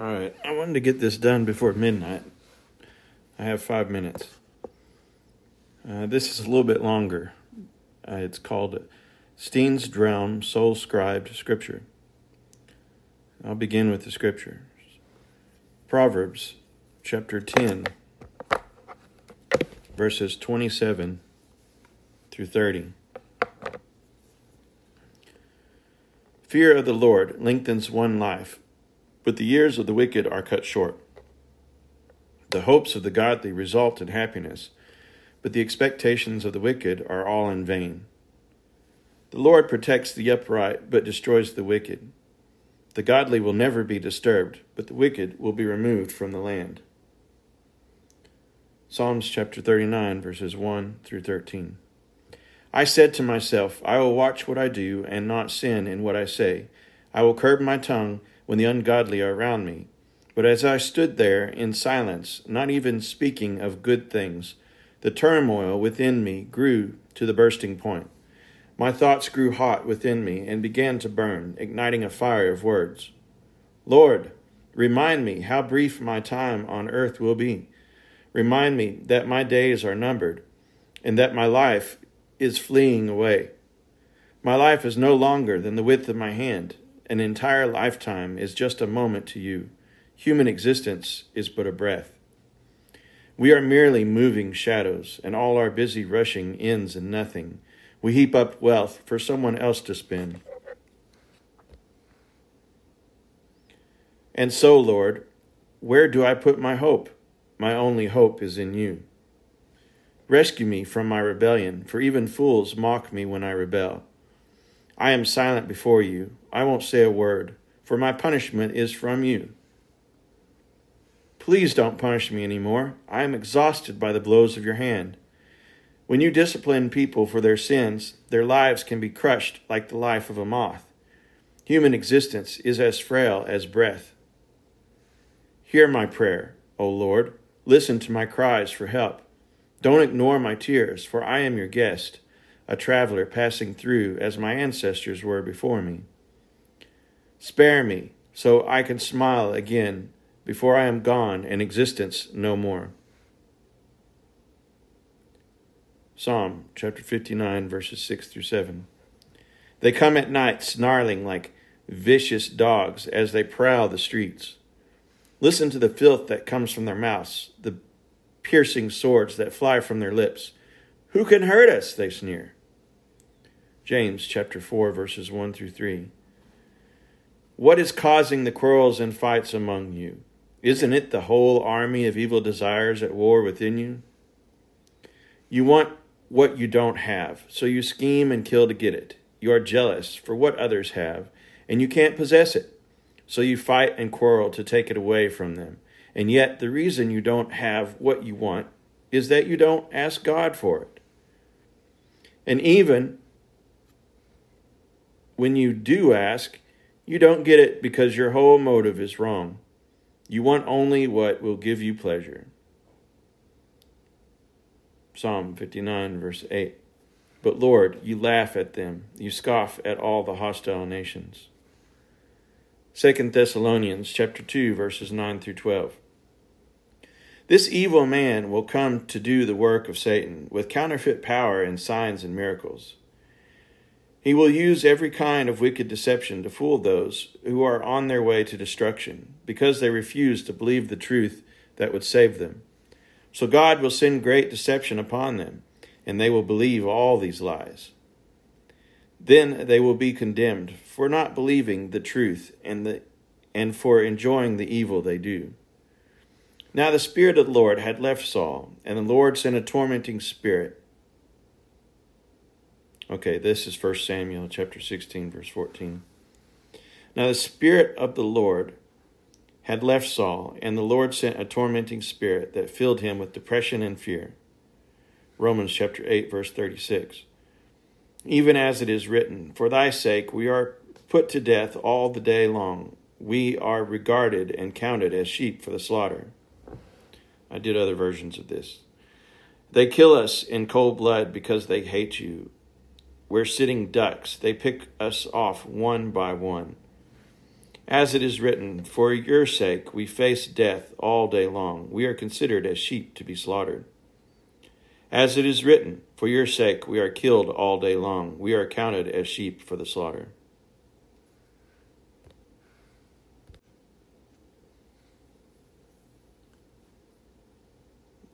All right, I wanted to get this done before midnight. I have five minutes. Uh, this is a little bit longer. Uh, it's called Steen's dRealm Soul Scribed Scripture. I'll begin with the scriptures. Proverbs chapter 10, verses 27 through 30. Fear of the Lord lengthens one life, but the years of the wicked are cut short. The hopes of the godly result in happiness, but the expectations of the wicked are all in vain. The Lord protects the upright, but destroys the wicked. The godly will never be disturbed, but the wicked will be removed from the land. Psalms chapter 39, verses 1 through 13. I said to myself, I will watch what I do and not sin in what I say. I will curb my tongue when the ungodly are around me. But as I stood there in silence, not even speaking of good things, the turmoil within me grew to the bursting point. My thoughts grew hot within me and began to burn, igniting a fire of words. Lord, remind me how brief my time on earth will be. Remind me that my days are numbered and that my life is fleeing away. My life is no longer than the width of my hand. An entire lifetime is just a moment to you. Human existence is but a breath. We are merely moving shadows, and all our busy rushing ends in nothing. We heap up wealth for someone else to spend. And so, Lord, where do I put my hope? My only hope is in you. Rescue me from my rebellion, for even fools mock me when I rebel. I am silent before you. I won't say a word, for my punishment is from you. Please don't punish me any more. I am exhausted by the blows of your hand. When you discipline people for their sins, their lives can be crushed like the life of a moth. Human existence is as frail as breath. Hear my prayer, O Lord. Listen to my cries for help. Don't ignore my tears, for I am your guest, a traveler passing through as my ancestors were before me. Spare me, so I can smile again before I am gone and existence no more. Psalm chapter 59, verses 6 through 7. They come at night snarling like vicious dogs as they prowl the streets. Listen to the filth that comes from their mouths, the piercing swords that fly from their lips. Who can hurt us? They sneer. James chapter 4, verses 1 through 3. What is causing the quarrels and fights among you? Isn't it the whole army of evil desires at war within you? You want what you don't have, so you scheme and kill to get it. You are jealous for what others have, and you can't possess it, so you fight and quarrel to take it away from them. And yet, the reason you don't have what you want is that you don't ask God for it. And even when you do ask, you don't get it because your whole motive is wrong. You want only what will give you pleasure. Psalm 59, verse 8. But Lord, you laugh at them, you scoff at all the hostile nations. 2 Thessalonians chapter 2 verses 9 through 12. This evil man will come to do the work of Satan with counterfeit power and signs and miracles. He will use every kind of wicked deception to fool those who are on their way to destruction because they refuse to believe the truth that would save them. So God will send great deception upon them, and they will believe all these lies. Then they will be condemned for not believing the truth and the and for enjoying the evil they do. Now the Spirit of the Lord had left Saul, and the Lord sent a tormenting spirit. Okay, this is 1 Samuel chapter 16, verse 14. Now the Spirit of the Lord had left Saul, and the Lord sent a tormenting spirit that filled him with depression and fear. Romans chapter 8, verse 36. Even as it is written, For thy sake we are put to death all the day long. We are regarded and counted as sheep for the slaughter. I did other versions of this. They kill us in cold blood because they hate you. We're sitting ducks. They pick us off one by one. As it is written, For your sake we face death all day long. We are considered as sheep to be slaughtered. As it is written, For your sake we are killed all day long. We are counted as sheep for the slaughter.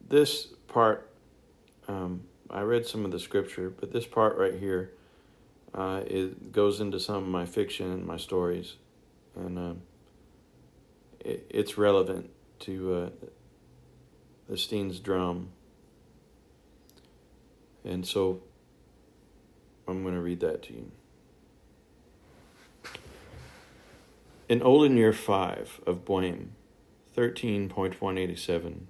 This part, um, I read some of the scripture, but this part right here, uh, it goes into some of my fiction and my stories and uh, it, it's relevant to uh, the Steen's dRealm. And so I'm going to read that to you. In Olden Year 5 of Boehm, 13.187,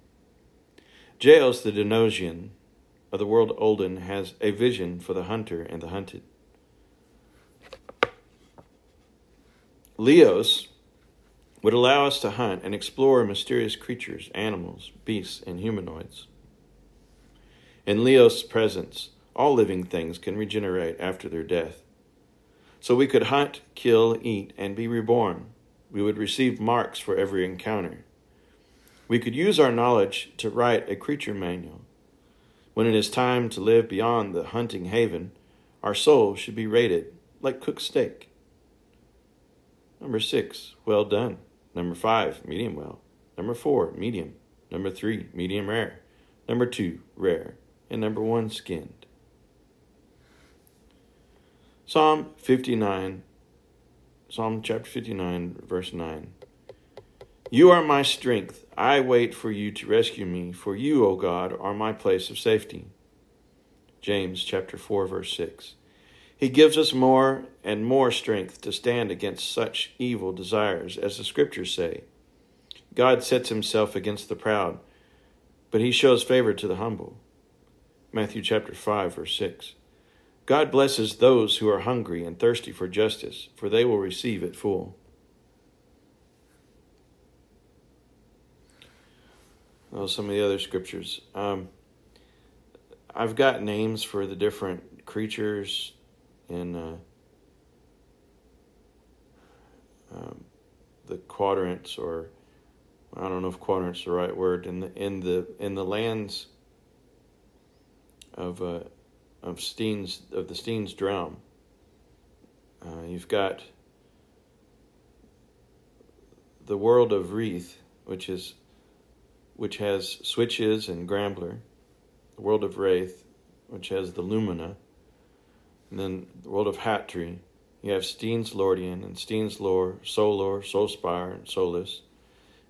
Jaels the Denosian of the world Olden has a vision for the hunter and the hunted. Leos would allow us to hunt and explore mysterious creatures, animals, beasts, and humanoids. In Leos' presence, all living things can regenerate after their death. So we could hunt, kill, eat, and be reborn. We would receive marks for every encounter. We could use our knowledge to write a creature manual. When it is time to live beyond the hunting haven, our soul should be rated like cooked steak. Number six, well done. Number five, medium well. Number four, medium. Number three, medium rare. Number two, rare. And number one, skinned. Psalm 59, Psalm chapter 59, verse 9. You are my strength. I wait for you to rescue me, for you, O God, are my place of safety. James chapter 4, verse 6. He gives us more and more strength to stand against such evil desires, as the scriptures say. God sets himself against the proud, but he shows favor to the humble. Matthew chapter 5 verse 6. God blesses those who are hungry and thirsty for justice, for they will receive it full. Oh, some of the other scriptures. Um, I've got names for the different creatures in uh, um, the quadrants, or I don't know if quadrants the right word in the in the in the lands of uh, of Steen's of the Steen's dRealm. Uh, you've got the world of Wreath, which is which has switches and Grambler, the world of Wraith, which has the Lumina, and then the world of Hattree, you have Steen's Lordian and Steen's Lore, Solor, Solspire, and Solus.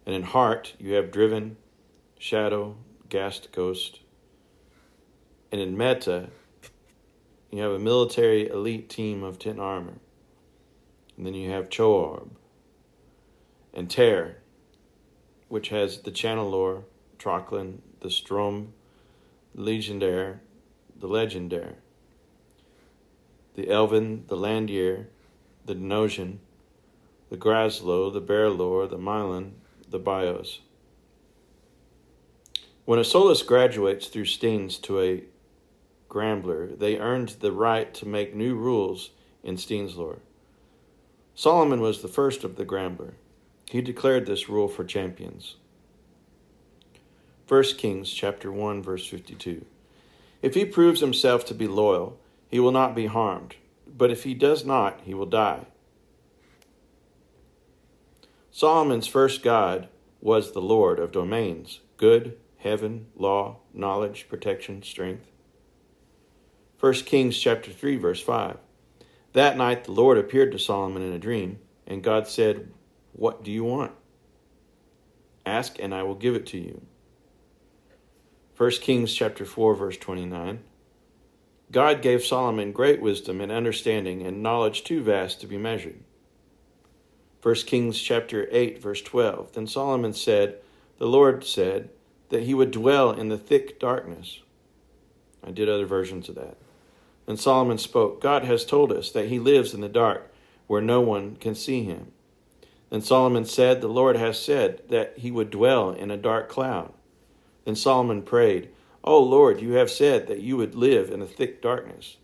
And in Heart, you have Driven, Shadow, Ghast Ghost. And in Meta, you have a military elite team of 10 armor. And then you have Choorb and Tear, which has the Channel Lore, Trocklin, the Strom, the Legendaire, the Legendaire the Elven, the Landier, the Denosian, the Graslow, the Bearlor, the Mylan, the Bios. When a Solus graduates through Steens to a Grambler, they earned the right to make new rules in Steen's lore. Solomon was the first of the Grambler. He declared this rule for champions. 1 Kings chapter 1 verse 52. If he proves himself to be loyal, he will not be harmed, but if he does not, he will die. Solomon's first God was the Lord of domains good, heaven, law, knowledge, protection, strength. 1 Kings chapter 3 verse 5. That night the Lord appeared to Solomon in a dream, and God said, "What do you want? Ask and I will give it to you." 1 Kings chapter 4 verse 29. God gave Solomon great wisdom and understanding and knowledge too vast to be measured. 1 Kings chapter 8 verse 12. Then Solomon said, the Lord said that he would dwell in the thick darkness. I did other versions of that. And Solomon spoke, God has told us that he lives in the dark where no one can see him. Then Solomon said, The Lord has said that he would dwell in a dark cloud. Then Solomon prayed, O Lord, you have said that you would live in a thick darkness.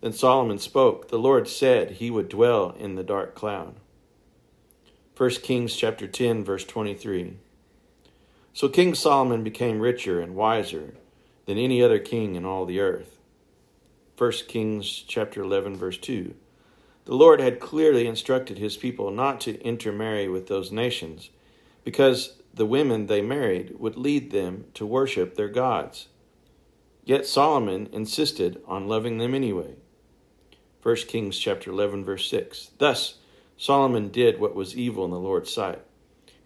Then Solomon spoke. The Lord said he would dwell in the dark cloud. 1 Kings chapter 10 verse 23. So King Solomon became richer and wiser than any other king in all the earth. 1 Kings chapter 11 verse 2. The Lord had clearly instructed his people not to intermarry with those nations because the women they married would lead them to worship their gods. Yet Solomon insisted on loving them anyway. 1 Kings chapter 11 verse 6. Thus Solomon did what was evil in the Lord's sight.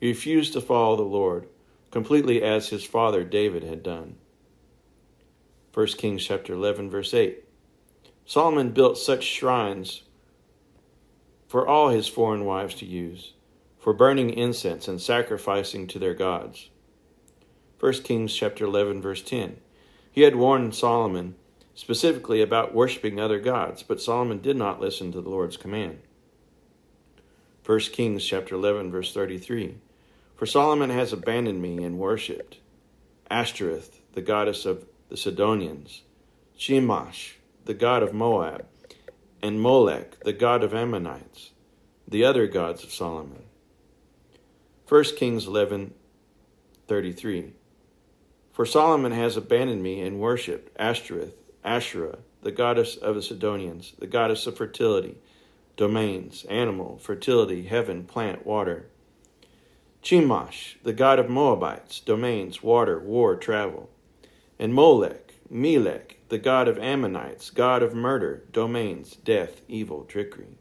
He refused to follow the Lord completely as his father David had done. 1 Kings chapter 11 verse 8. Solomon built such shrines for all his foreign wives to use, for burning incense and sacrificing to their gods. 1 Kings chapter 11 verse 10. He had warned Solomon specifically about worshiping other gods, but Solomon did not listen to the Lord's command. 1 Kings chapter 11 verse 33. For Solomon has abandoned me and worshipped Ashtoreth, the goddess of the Sidonians, Chemosh, the god of Moab, and Molech, the god of Ammonites, the other gods of Solomon. 1 Kings 11:33 For Solomon has abandoned me and worshipped Ashtoreth, Asherah, the goddess of the Sidonians, the goddess of fertility, domains, animal, fertility, heaven, plant, water. Chemosh, the god of Moabites, domains, water, war, travel. And Molech, Melech, the god of Ammonites, god of murder, domains, death, evil, trickery.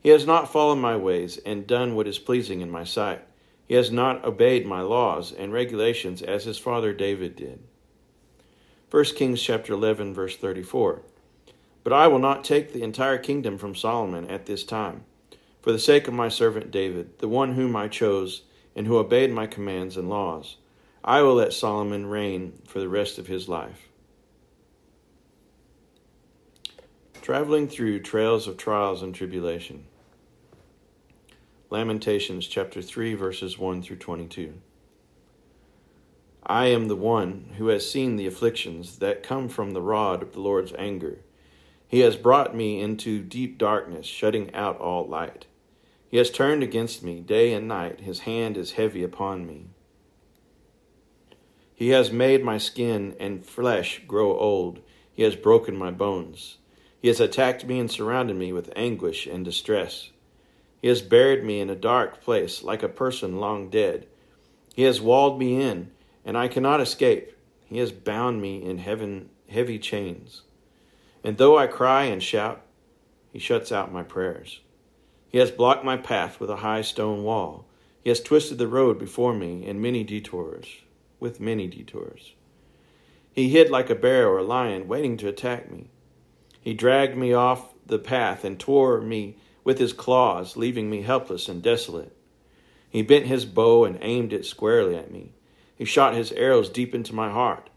He has not followed my ways and done what is pleasing in my sight. He has not obeyed my laws and regulations as his father David did. 1 Kings chapter 11 verse 34. But I will not take the entire kingdom from Solomon at this time, for the sake of my servant David, the one whom I chose and who obeyed my commands and laws. I will let Solomon reign for the rest of his life. Traveling through trails of trials and tribulation. Lamentations chapter 3 verses 1 through 22. I am the one who has seen the afflictions that come from the rod of the Lord's anger. He has brought me into deep darkness, shutting out all light. He has turned against me day and night. His hand is heavy upon me. He has made my skin and flesh grow old. He has broken my bones. He has attacked me and surrounded me with anguish and distress. He has buried me in a dark place like a person long dead. He has walled me in, and I cannot escape. He has bound me in heaven heavy chains. And though I cry and shout, he shuts out my prayers. He has blocked my path with a high stone wall. He has twisted the road before me in many detours, with many detours. He hid like a bear or a lion, waiting to attack me. He dragged me off the path and tore me with his claws, leaving me helpless and desolate. He bent his bow and aimed it squarely at me. He shot his arrows deep into my heart.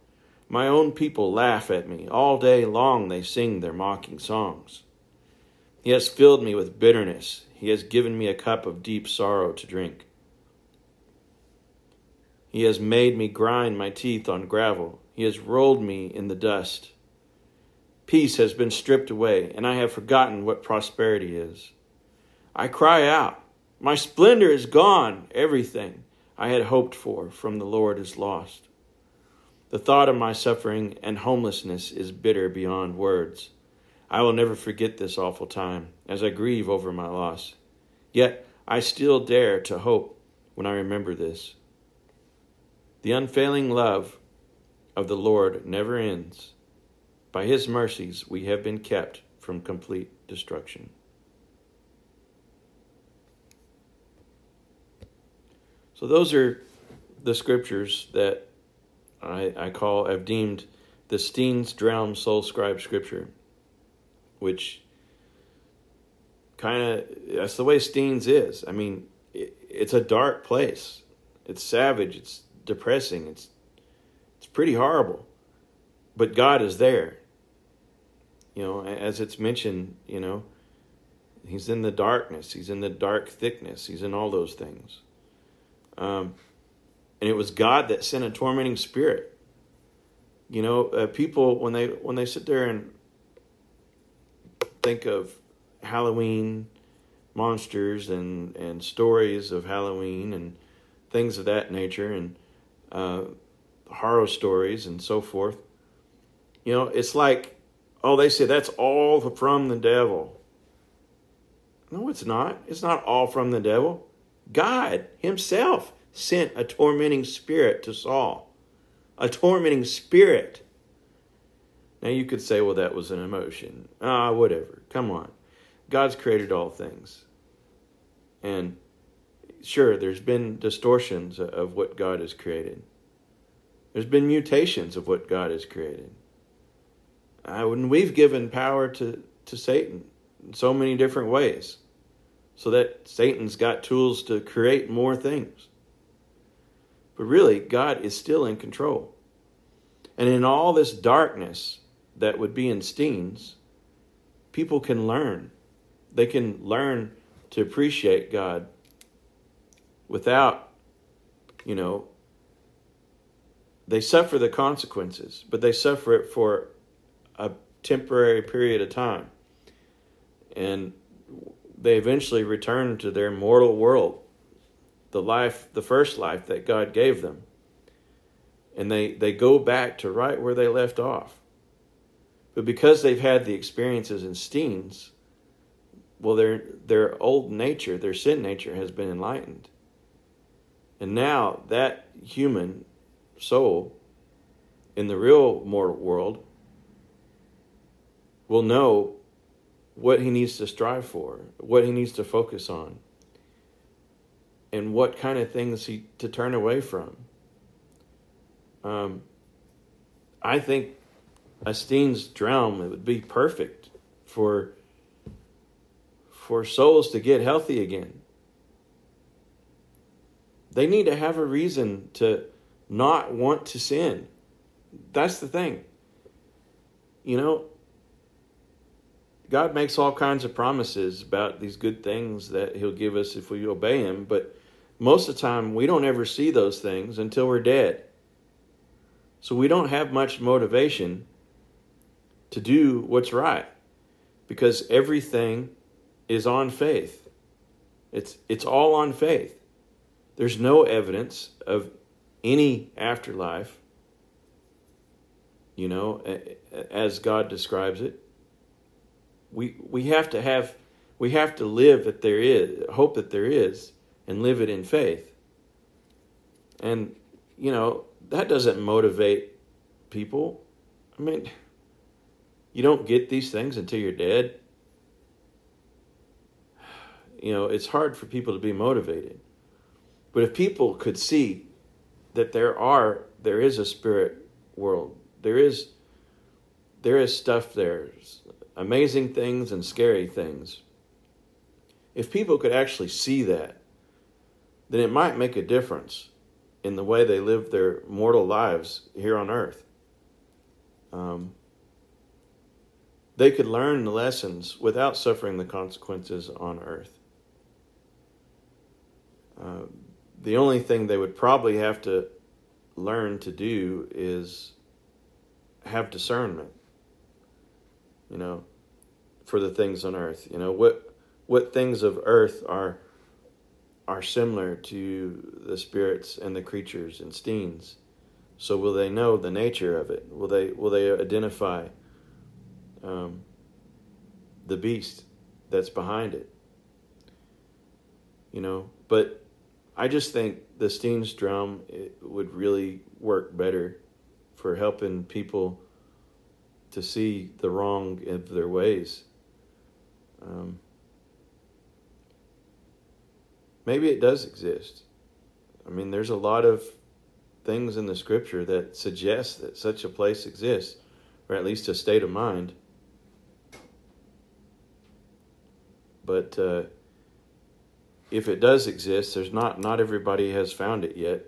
My own people laugh at me. All day long they sing their mocking songs. He has filled me with bitterness. He has given me a cup of deep sorrow to drink. He has made me grind my teeth on gravel. He has rolled me in the dust. Peace has been stripped away, and I have forgotten what prosperity is. I cry out, My splendor is gone. Everything I had hoped for from the Lord is lost. The thought of my suffering and homelessness is bitter beyond words. I will never forget this awful time as I grieve over my loss. Yet I still dare to hope when I remember this. The unfailing love of the Lord never ends. By his mercies we have been kept from complete destruction. So, those are the scriptures that I, I call, I've deemed the Steen's dRealm Soul Scribe scripture, which kind of, that's the way Steen's is. I mean, it, it's a dark place. It's savage. It's depressing. It's, it's pretty horrible. But God is there. You know, as it's mentioned, you know, He's in the darkness. He's in the dark thickness. He's in all those things. Um, and it was God that sent a tormenting spirit. You know, uh, people when they when they sit there and think of Halloween, monsters and, and stories of Halloween and things of that nature and uh, horror stories and so forth. You know, it's like, oh, they say that's all from the devil. No, it's not. It's not all from the devil. God Himself sent a tormenting spirit to Saul. A tormenting spirit. Now you could say, well, that was an emotion. Ah, whatever. Come on. God's created all things. And sure, there's been distortions of what God has created. There's been mutations of what God has created. When we've given power to, to Satan in so many different ways, so that Satan's got tools to create more things. But really, God is still in control. And in all this darkness that would be in Steens, people can learn. They can learn to appreciate God without, you know, they suffer the consequences, but they suffer it for a temporary period of time. And they eventually return to their mortal world, the life, the first life that God gave them. And they, they go back to right where they left off. But because they've had the experiences in Steens, well, their, their old nature, their sin nature, has been enlightened. And now that human soul in the real mortal world will know what he needs to strive for, what he needs to focus on, and what kind of things he to turn away from. Um, I think a Steen's dRealm would be perfect for for souls to get healthy again. They need to have a reason to not want to sin. That's the thing. You know, God makes all kinds of promises about these good things that He'll give us if we obey Him, but most of the time we don't ever see those things until we're dead. So we don't have much motivation to do what's right because everything is on faith. It's, it's all on faith. There's no evidence of any afterlife, you know, as God describes it. We we have to have we have to live that there is hope that there is and live it in faith. And you know that doesn't motivate people. I mean you don't get these things until you're dead. You know it's hard for people to be motivated but if people could see that there are there is a spirit world there is there is stuff there amazing things and scary things. If people could actually see that, then it might make a difference in the way they live their mortal lives here on earth. Um, they could learn the lessons without suffering the consequences on earth. Uh, the only thing they would probably have to learn to do is have discernment you know, for the things on earth. You know, what what things of earth are are similar to the spirits and the creatures and steens. So will they know the nature of it? Will they will they identify um, the beast that's behind it? You know, but I just think the Steen's dRealm would really work better for helping people to see the wrong of their ways. Um, maybe it does exist. I mean, there's a lot of things in the scripture that suggest that such a place exists, or at least a state of mind. But uh, if it does exist, there's not not everybody has found it yet,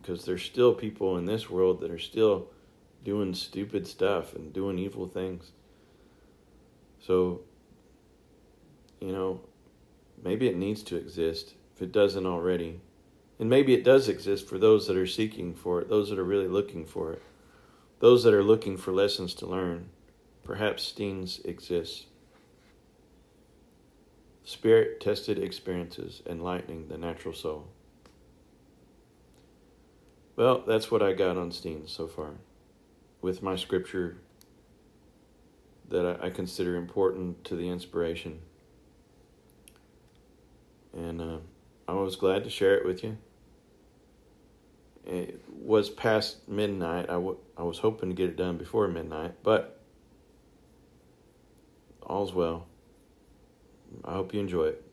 because there's still people in this world that are still doing stupid stuff and doing evil things. So, you know, maybe it needs to exist if it doesn't already. And maybe it does exist for those that are seeking for it, those that are really looking for it, those that are looking for lessons to learn. Perhaps Steens exists. Spirit tested experiences enlightening the natural soul. Well, that's what I got on Steen so far with my scripture that I, consider important to the inspiration. And uh, I was glad to share it with you. It was past midnight. I, w- I was hoping to get it done before midnight, but all's well. I hope you enjoy it.